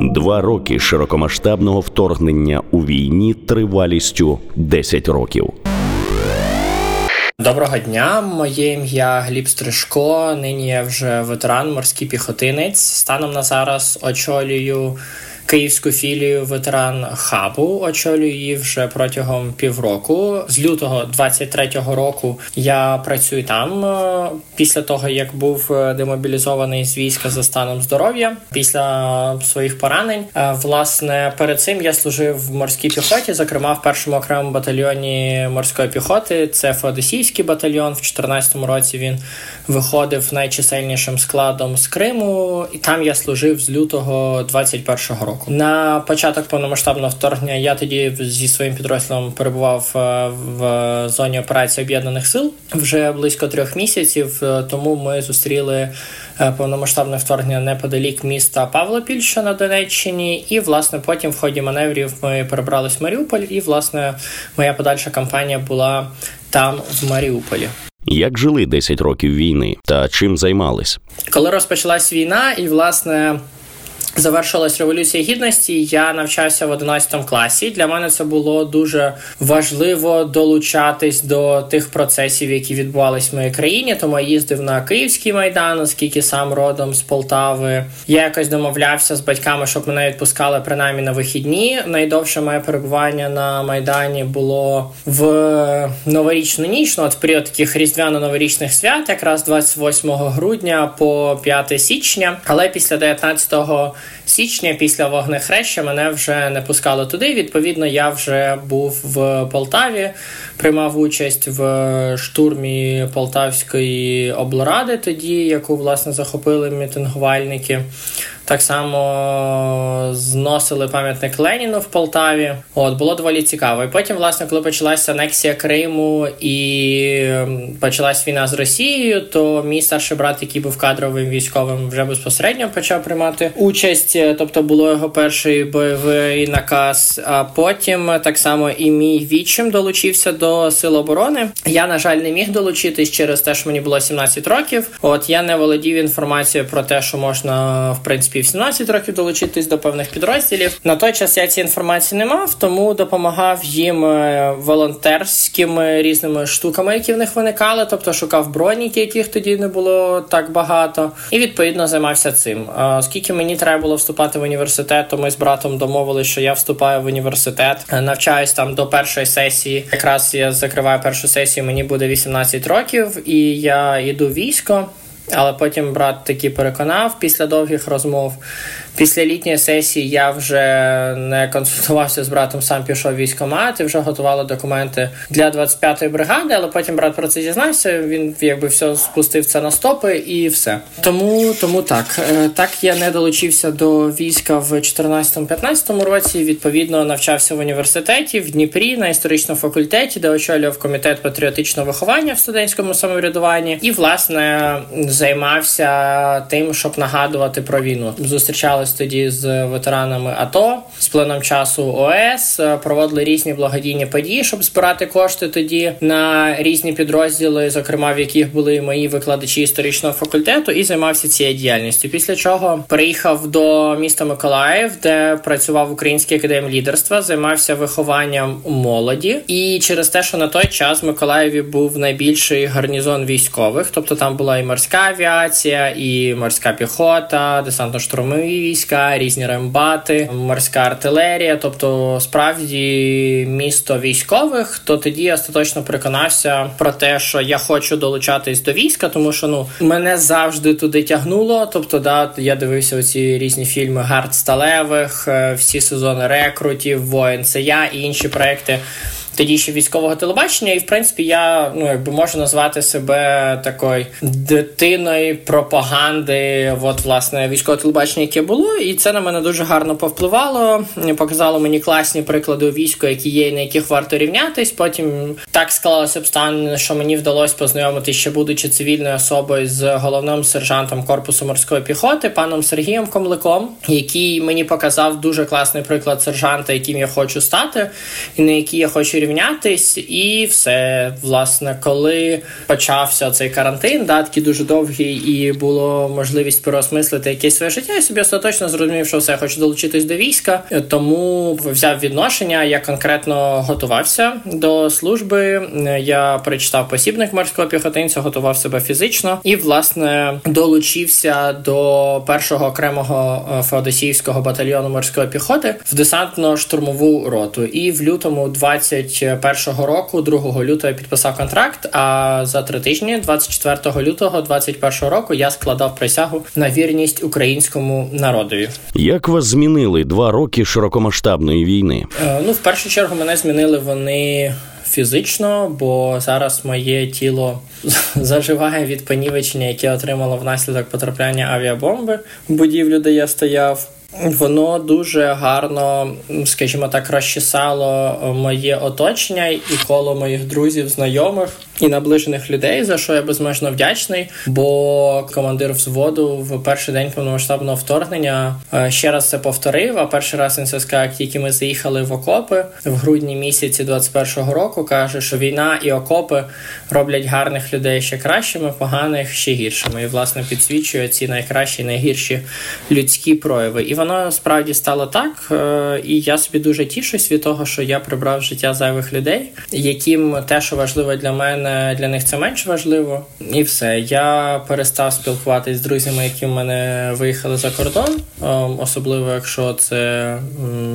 Два роки широкомасштабного вторгнення у війні тривалістю 10 років. Доброго дня, моє ім'я Гліб Стрижко. Нині я вже ветеран, морський піхотинець. Станом на зараз очолюю київську філію ветеран хабу. Очолюю її вже протягом півроку. З лютого 23-го року я працюю там після того, як був е, демобілізований з війська за станом здоров'я після своїх поранень. Е, власне, перед цим я служив в морській піхоті, зокрема в першому окремому батальйоні морської піхоти. Це Феодосійський батальйон. В 2014 році він виходив найчисельнішим складом з Криму, і там я служив з лютого 21-го року. На початок повномасштабного вторгнення я тоді зі своїм підрозділом перебував е, в зоні операції об'єднаних сил вже близько трьох місяців. Е, тому ми зустріли повномасштабне вторгнення неподалік міста Павлопіль, що на Донеччині, і власне потім в ході маневрів ми перебрались в Маріуполь, і власне моя подальша кампанія була там в Маріуполі. Як жили 10 років війни та чим займались, коли розпочалась війна, і власне Завершилась революція гідності. Я навчався в 11 класі. Для мене це було дуже важливо долучатись до тих процесів, які відбувались в моїй країні. Тому я їздив на Київський майдан, оскільки сам родом з Полтави. Я якось домовлявся з батьками, щоб мене відпускали принаймні на вихідні. Найдовше моє перебування на майдані було в новорічну ніч, ну, от період таких різдвяно-новорічних свят, якраз 28 грудня по 5 січня. Але після 19 січня після вогнехреща мене вже не пускали туди. Відповідно, я вже був в Полтаві, приймав участь в штурмі Полтавської облради, тоді яку власне захопили мітингувальники. Так само зносили пам'ятник Леніну в Полтаві. От було доволі цікаво. І потім, власне, коли почалася анексія Криму і ем, почалась війна з Росією, то мій старший брат, який був кадровим військовим, вже безпосередньо почав приймати участь. Тобто було його перший бойовий наказ. А потім так само і мій вічим долучився до сил оборони. Я на жаль не міг долучитись через те, що мені було 17 років. От я не володів інформацією про те, що можна в принципі в 17 років долучитись до певних підрозділів. На той час я цієї інформації не мав, тому допомагав їм е, волонтерськими різними штуками, які в них виникали, тобто шукав броніки, яких тоді не було так багато, і відповідно займався цим. Оскільки мені треба було вступати в університет, то ми з братом домовилися, що я вступаю в університет, е, навчаюсь там до першої сесії. Якраз я закриваю першу сесію, мені буде 18 років, і я йду військо. Але потім брат таки переконав після довгих розмов. Після літньої сесії я вже не консультувався з братом, сам пішов в військкомат і вже готували документи для 25-ї бригади. Але потім брат про це дізнався. Він якби все спустив це на стопи і все. Тому тому так. Е, так я не долучився до війська в 14-15 році. Відповідно, навчався в університеті в Дніпрі на історичному факультеті, де очолював комітет патріотичного виховання в студентському самоврядуванні, і власне займався тим, щоб нагадувати про війну. Зустрічались тоді з ветеранами АТО з плином часу ОС, проводили різні благодійні події, щоб збирати кошти тоді на різні підрозділи, зокрема в яких були мої викладачі історичного факультету, і займався цією діяльністю. Після чого приїхав до міста Миколаїв, де працював в Українській лідерства, займався вихованням молоді, і через те, що на той час в Миколаєві був найбільший гарнізон військових, тобто там була і морська авіація, і морська піхота, десантно-штурмові війська, різні рембати, морська артилерія. Тобто, справді місто військових, то тоді остаточно переконався про те, що я хочу долучатись до війська, тому що ну мене завжди туди тягнуло. Тобто, да, я дивився оці різні фільми Гард Сталевих, всі сезони рекрутів, воїн це я і інші проекти тоді ще військового телебачення, і в принципі я ну якби можу назвати себе такою дитиною пропаганди, от власне військового телебачення, яке було, і це на мене дуже гарно повпливало. Показало мені класні приклади у війську, які є, на яких варто рівнятись. Потім так склалося обставини, що мені вдалося познайомитися, ще будучи цивільною особою з головним сержантом корпусу морської піхоти, паном Сергієм Комликом, який мені показав дуже класний приклад сержанта, яким я хочу стати, і на який я хочу рівнятись, і все. Власне, коли почався цей карантин, да, такий дуже довгий, і було можливість переосмислити якесь своє життя, я собі остаточно зрозумів, що все, хочу долучитись до війська, тому взяв відношення. Я конкретно готувався до служби. Я прочитав посібник морського піхотинця, готував себе фізично і, власне, долучився до першого окремого е, Феодосіївського батальйону морської піхоти в десантно-штурмову роту. І в лютому 21-го року, 2 лютого, я підписав контракт. А за три тижні, 24 лютого, 21-го року, я складав присягу на вірність українському народові. Як вас змінили два роки широкомасштабної війни? Е, ну, в першу чергу, мене змінили вони. Фізично, бо зараз моє тіло заживає від понівечення, яке отримало внаслідок потрапляння авіабомби в будівлю, де я стояв. Воно дуже гарно, скажімо так, розчесало моє оточення і коло моїх друзів, знайомих і наближених людей, за що я безмежно вдячний. Бо командир взводу в перший день повномасштабного вторгнення е, ще раз це повторив. А перший раз він це сказав, тільки ми заїхали в окопи в грудні місяці 21-го року, каже, що війна і окопи роблять гарних людей ще кращими, поганих ще гіршими. І власне підсвічує ці найкращі, найгірші людські прояви. І воно справді стало так. Е, і я собі дуже тішусь від того, що я прибрав життя зайвих людей, яким те, що важливо для мене для них це менш важливо, і все. Я перестав спілкуватися з друзями, які в мене виїхали за кордон, ем, особливо якщо це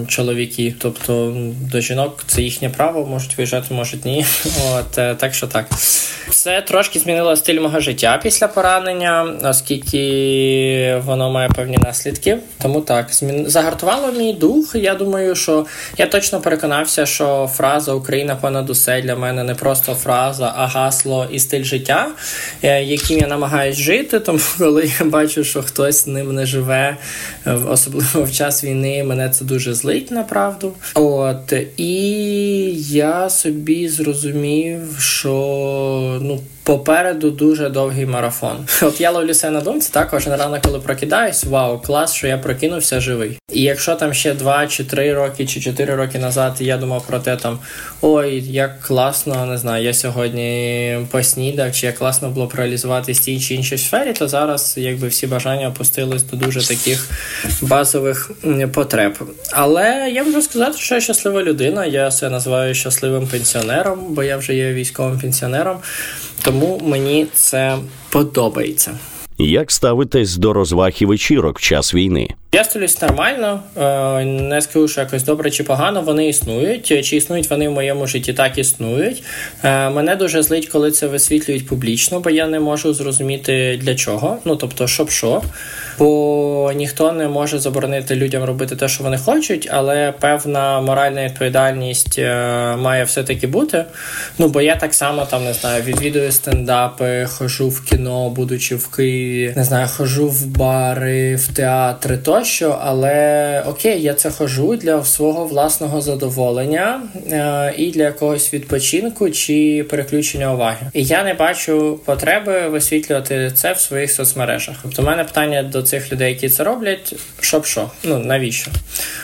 чоловіки. Тобто до жінок це їхнє право, можуть виїжджати, можуть ні. От е, так що так. Це трошки змінило стиль мого життя після поранення, оскільки воно має певні наслідки. Тому так, змін... загартувало мій дух. Я думаю, що я точно переконався, що фраза Україна понад усе для мене не просто фраза, а гасло і стиль життя, е, яким я намагаюсь жити. Тому коли я бачу, що хтось ним не живе, е, особливо в час війни, мене це дуже злить направду. От і я собі зрозумів, що ну. Попереду дуже довгий марафон. От я ловлю себе на думці, так кожен ранок, коли прокидаюсь, вау, клас, що я прокинувся живий. І якщо там ще 2 чи 3 роки, чи 4 роки назад я думав про те, там ой, як класно, не знаю, я сьогодні поснідав, чи як класно було в тій чи іншій сфері, то зараз якби всі бажання опустились до дуже таких базових потреб. Але я можу сказати, що я щаслива людина. Я себе називаю щасливим пенсіонером, бо я вже є військовим пенсіонером. Тому мені це подобається. Як ставитесь до розваг і вечірок в час війни? Я ставлюсь нормально, е, не скажу, що якось добре чи погано. Вони існують. Чи існують вони в моєму житті? Так існують. Е, мене дуже злить, коли це висвітлюють публічно, бо я не можу зрозуміти для чого. Ну тобто, щоб що. Бо ніхто не може заборонити людям робити те, що вони хочуть, але певна моральна відповідальність е, має все-таки бути. Ну бо я так само там не знаю, відвідую стендапи, хожу в кіно, будучи в Києві, не знаю, хожу в бари, в театри тощо. Але окей, я це хожу для свого власного задоволення е, і для якогось відпочинку чи переключення уваги. І я не бачу потреби висвітлювати це в своїх соцмережах. Тобто, у мене питання до цих людей, які це роблять, щоб що? Ну навіщо?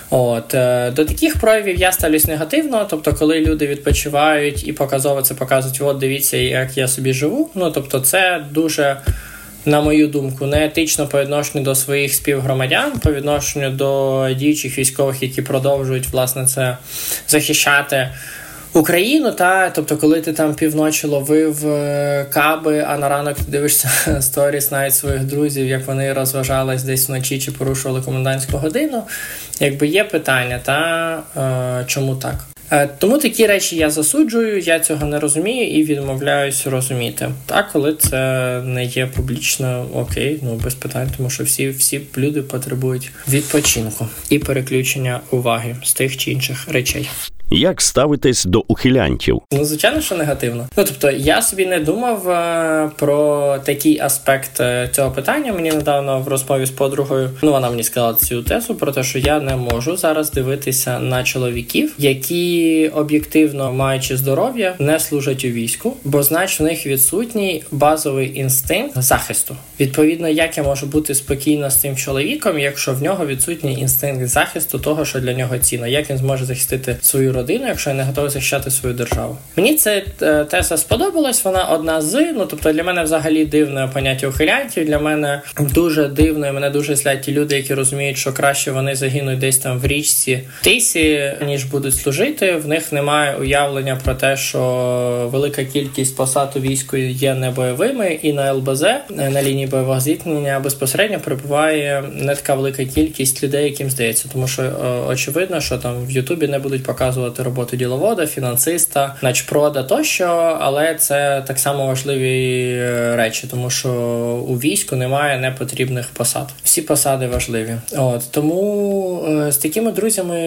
От е, до таких проявів я ставлюсь негативно. Тобто, коли люди відпочивають і показово це показують, от дивіться, як я собі живу. Ну тобто, це дуже. На мою думку, не етично по відношенню до своїх співгромадян, по відношенню до діючих військових, які продовжують власне це захищати Україну, та тобто, коли ти там півночі ловив е, каби, а на ранок ти дивишся сторіс навіть своїх друзів, як вони розважались десь вночі чи порушували комендантську годину, якби є питання, та е, чому так? Е, тому такі речі я засуджую, я цього не розумію і відмовляюсь розуміти. Так, коли це не є публічно окей, ну без питань, тому що всі всі люди потребують відпочинку і переключення уваги з тих чи інших речей. Як ставитесь до ухилянтів? Ну, звичайно, що негативно. Ну тобто, я собі не думав е, про такий аспект е, цього питання. Мені недавно в розмові з подругою, ну вона мені сказала цю тезу про те, що я не можу зараз дивитися на чоловіків, які об'єктивно маючи здоров'я, не служать у війську, бо значить в них відсутній базовий інстинкт захисту. Відповідно, як я можу бути спокійно з тим чоловіком, якщо в нього відсутній інстинкт захисту того, що для нього цінно, як він зможе захистити свою родину родину, якщо я не готовий захищати свою державу. Мені ця е, теза сподобалась. Вона одна з. Ну тобто для мене взагалі дивне поняття ухилянтів. Для мене дуже дивно, і мене дуже злять ті люди, які розуміють, що краще вони загинуть десь там в річці тисі, ніж будуть служити. В них немає уявлення про те, що велика кількість посад у війську є небойовими, і на ЛБЗ на лінії бойового зіткнення безпосередньо перебуває не така велика кількість людей, яким здається, тому що очевидно, що там в Ютубі не будуть показувати роботу діловода, фінансиста, начпрода тощо, але це так само важливі е, речі, тому що у війську немає непотрібних посад. Всі посади важливі. От тому е, з такими друзями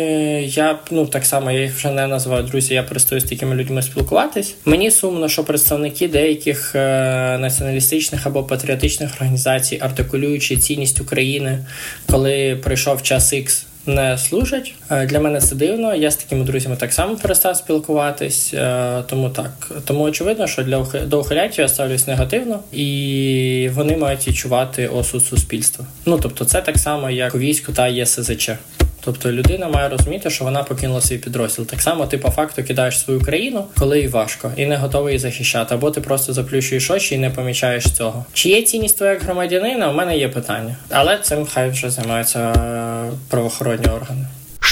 я ну так само я їх вже не називаю друзі. Я перестаю з такими людьми спілкуватись. Мені сумно, що представники деяких е, націоналістичних або патріотичних організацій, артикулюючи цінність України, коли прийшов час ікс не служать. Е, для мене це дивно. Я з такими друзями так само перестав спілкуватись, е, тому так. Тому очевидно, що для до ухилянтів я ставлюсь негативно, і вони мають відчувати осуд суспільства. Ну тобто, це так само, як у війську та ЄСЗЧ. Тобто людина має розуміти, що вона покинула свій підрозділ. Так само ти по факту кидаєш свою країну, коли їй важко, і не готовий її захищати, або ти просто заплющуєш очі і не помічаєш цього. Чи є цінність твоя як громадянина? У мене є питання, але цим хай вже займаються е, правоохоронні органи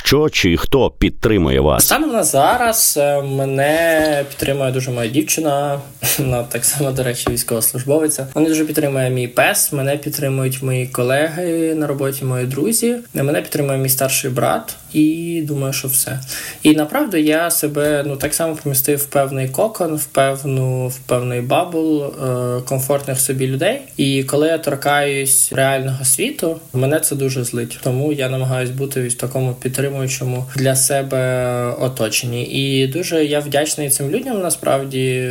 що чи хто підтримує вас? Саме на зараз е, мене підтримує дуже моя дівчина, вона так само, до речі, військовослужбовиця. Вони дуже підтримує мій пес. Мене підтримують мої колеги на роботі, мої друзі. Мене підтримує мій старший брат, і думаю, що все. І направду я себе ну так само помістив в певний кокон, в певну в певний bubble, е, комфортних собі людей. І коли я торкаюсь реального світу, мене це дуже злить. Тому я намагаюсь бути в такому підтримуючому для себе оточенні. І дуже я вдячний цим людям, насправді,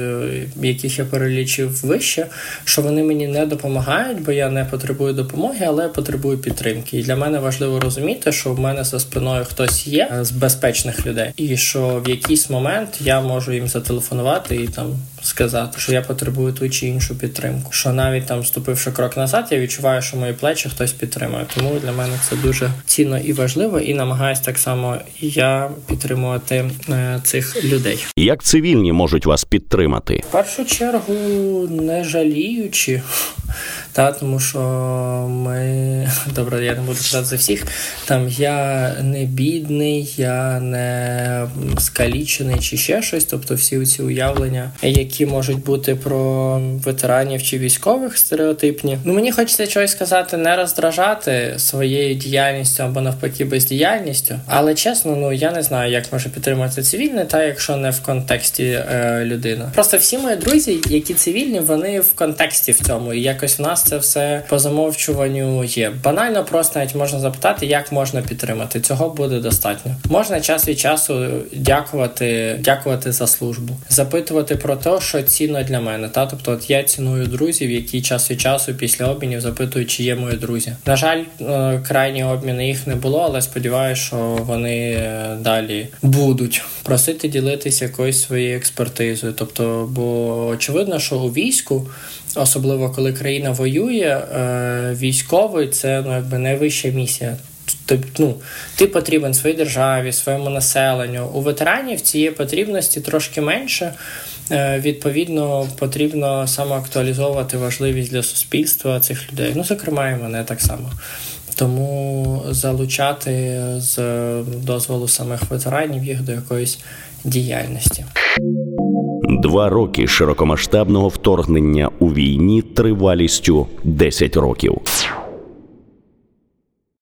яких я перелічив вище, що вони мені не допомагають, бо я не потребую допомоги, але потребую підтримки. І для мене важливо розуміти, що в мене за спиною хтось є з безпечних людей, і що в якийсь момент я можу їм зателефонувати і там сказати, що я потребую ту чи іншу підтримку. Що навіть там ступивши крок назад, я відчуваю, що мої плечі хтось підтримує. Тому для мене це дуже цінно і важливо, і намагаюсь так само я підтримувати е, цих людей. Як цивільні можуть вас підтримати? В першу чергу не жаліючи. Та тому що ми добре, я не буду казати за всіх. Там я не бідний, я не скалічений чи ще щось. Тобто всі ці уявлення, які можуть бути про ветеранів чи військових стереотипні. Ну мені хочеться чогось сказати, не роздражати своєю діяльністю або навпаки бездіяльністю. Але чесно, ну я не знаю, як може підтримати цивільне, та якщо не в контексті е, людина. Просто всі мої друзі, які цивільні, вони в контексті в цьому і якось в нас це все по замовчуванню є. Банально просто навіть можна запитати, як можна підтримати. Цього буде достатньо. Можна час від часу дякувати, дякувати за службу, запитувати про те, що цінно для мене. Та тобто, от я ціную друзів, які час від часу після обмінів запитують, чи є мої друзі. На жаль, е, крайні обміни їх не було, але сподіваюся, що вони е, далі будуть просити ділитися якоюсь своєю експертизою. Тобто, бо очевидно, що у війську особливо коли країна воює, е, військовий це ну якби найвища місія. Тобто, ну, ти потрібен своїй державі, своєму населенню. У ветеранів цієї потрібності трошки менше. Е, відповідно, потрібно самоактуалізовувати важливість для суспільства цих людей. Ну, зокрема, і мене так само. Тому залучати з дозволу самих ветеранів їх до якоїсь діяльності. Два роки широкомасштабного вторгнення у війні тривалістю 10 років.